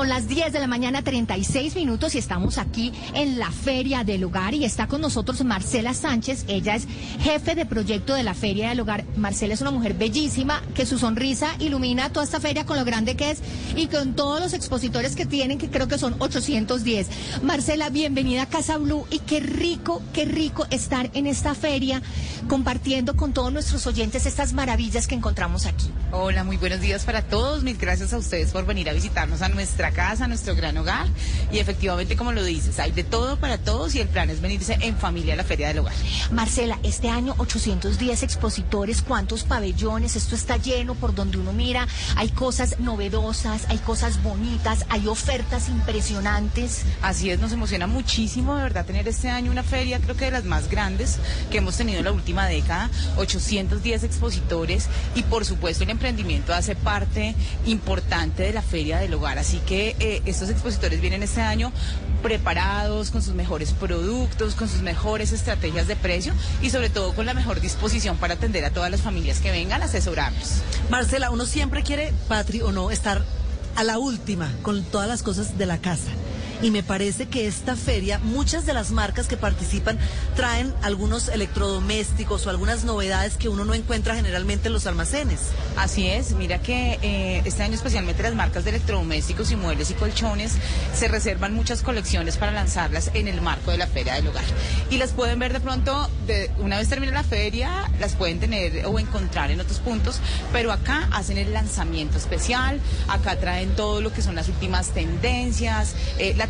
Son las 10 de la mañana, 36 minutos y estamos aquí en la Feria del Hogar y está con nosotros Marcela Sánchez. Ella es jefe de proyecto de la Feria del Hogar. Marcela es una mujer bellísima que su sonrisa ilumina toda esta feria con lo grande que es y con todos los expositores que tienen, que creo que son 810. Marcela, bienvenida a Casa Blue y qué rico, qué rico estar en esta feria compartiendo con todos nuestros oyentes estas maravillas que encontramos aquí. Hola, muy buenos días para todos. Mil gracias a ustedes por venir a visitarnos a nuestra casa, nuestro gran hogar. Y efectivamente, como lo dices, hay de todo para todos y el plan es venirse en familia a la Feria del Hogar. Marcela, este año 810 expositores, ¿cuántos pabellones? Esto está lleno por donde uno mira. Hay cosas novedosas, hay cosas bonitas, hay ofertas impresionantes. Así es, nos emociona muchísimo, de verdad, tener este año una feria, creo que de las más grandes que hemos tenido en la última década. 810 expositores y, por supuesto, el emprendimiento hace parte importante de la Feria del Hogar. Así que eh, estos expositores vienen este año preparados, con sus mejores productos, con sus mejores estrategias de precio y sobre todo con la mejor disposición para atender a todas las familias que vengan a asesorarnos. Marcela, uno siempre quiere, Patri o no, estar a la última con todas las cosas de la casa y me parece que esta feria, muchas de las marcas que participan traen algunos electrodomésticos o algunas novedades que uno no encuentra generalmente en los almacenes. Así es, mira que eh, este año especialmente las marcas de electrodomésticos y muebles y colchones se reservan muchas colecciones para lanzarlas en el marco de la Feria del Hogar. Y las pueden ver de pronto, una vez termine la feria, las pueden tener o encontrar en otros puntos, pero acá hacen el lanzamiento especial, acá traen todo lo que son las últimas tendencias, eh, la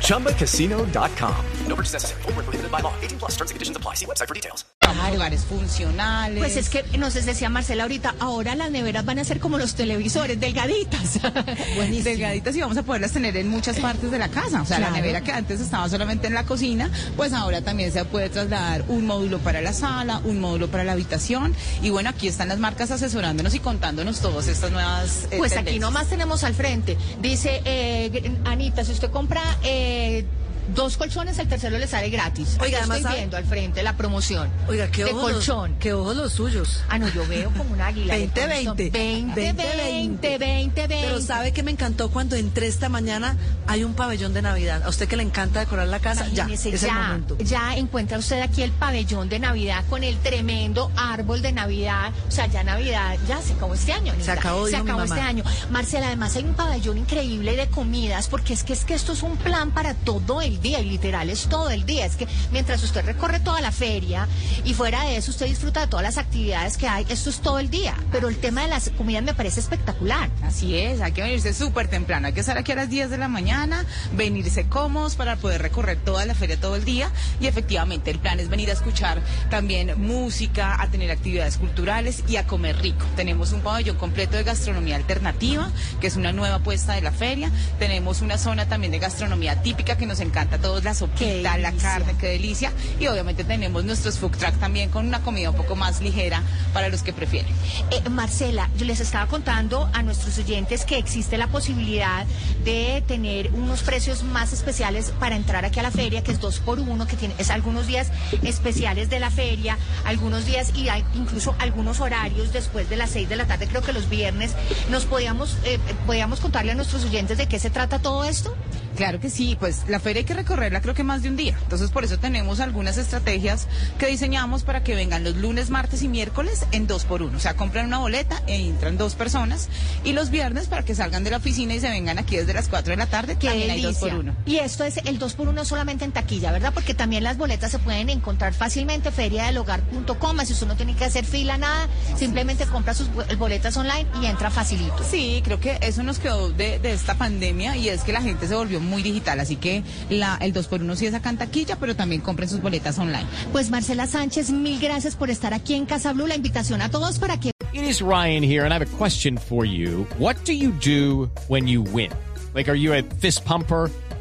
ChumbaCasino.com. No purchase necessary. Forward, prohibited by law. 18 plus terms and conditions apply. See website for details. Lugares funcionales. Pues es que nos decía Marcela ahorita, ahora las neveras van a ser como los televisores, delgaditas. Buenísimo. Delgaditas y vamos a poderlas tener en muchas partes de la casa. O sea, Claro. la nevera que antes estaba solamente en la cocina, pues ahora también se puede trasladar un módulo para la sala, un módulo para la habitación. Y bueno, aquí están las marcas asesorándonos y contándonos todas estas nuevas. eh, Pues aquí tendencias. nomás tenemos al frente. Dice eh, Anita, si usted compra eh, dos colchones, el tercero le sale gratis. Oiga, además, estoy ¿sabe? viendo al frente la promoción. Oiga, qué de ojos los- colchón. qué ojos los suyos. Ah, no, yo veo como un águila. de 2020. colchón. 20, 20, 20, 20. Pero ¿sabe que me encantó cuando entré esta mañana? Hay un pabellón de Navidad. A usted que le encanta decorar la casa, ya, Imagínese, es el ya, momento. ya encuentra usted aquí el pabellón de Navidad con el tremendo árbol de Navidad. O sea, ya Navidad, ya se acabó este año. Anita. acabó, Se dijo mi acabó mamá. este año. Marcela, además hay un pabellón increíble de comidas, porque es que es que esto es un plan para todo el día, y literal es todo el día. Es que mientras usted recorre toda la feria y fuera de eso usted disfruta de todas las actividades que hay, esto es todo el día. Pero el tema de las comidas me parece espectacular. Así es, hay que venirse súper temprano, hay que estar aquí a las 10 de la mañana, venirse cómodos para poder recorrer toda la feria todo el día y efectivamente el plan es venir a escuchar también música, a tener actividades culturales y a comer rico. Tenemos un pabellón completo de gastronomía alternativa, que es una nueva apuesta de la feria, tenemos una zona también de gastronomía típica que nos encanta a todos, la sopita, la carne, qué delicia y obviamente tenemos nuestros food truck también con una comida un poco más ligera para los que prefieren. Eh, Marcela, yo les estaba contando a nuestros oyentes que existe la posibilidad de tener unos precios más especiales para entrar aquí a la feria, que es dos por uno, que tiene, es algunos días especiales de la feria, algunos días y hay incluso algunos horarios después de las seis de la tarde, creo que los viernes. ¿Nos podíamos, eh, podíamos contarle a nuestros oyentes de qué se trata todo esto? Claro que sí, pues la feria hay que recorrerla creo que más de un día. Entonces por eso tenemos algunas estrategias que diseñamos para que vengan los lunes, martes y miércoles en dos por uno. O sea, compran una boleta e entran dos personas. Y los viernes para que salgan de la oficina y se vengan aquí desde las 4 de la tarde. Qué también hay dos por uno. Y esto es el 2 por 1 solamente en taquilla, ¿verdad? Porque también las boletas se pueden encontrar fácilmente feriadelhogar.com, si usted no tiene que hacer fila nada, simplemente compra sus bo- boletas online y entra facilito. Sí, creo que eso nos quedó de, de esta pandemia y es que la gente se volvió muy digital. Así que la, el 2 por 1 sí es acá en taquilla, pero también compren sus boletas online. Pues Marcela Sánchez, mil gracias por estar aquí en Casa Blue. La invitación a todos para que It is Ryan here, and I have a question for you. What do you do when you win? Like, are you a fist pumper?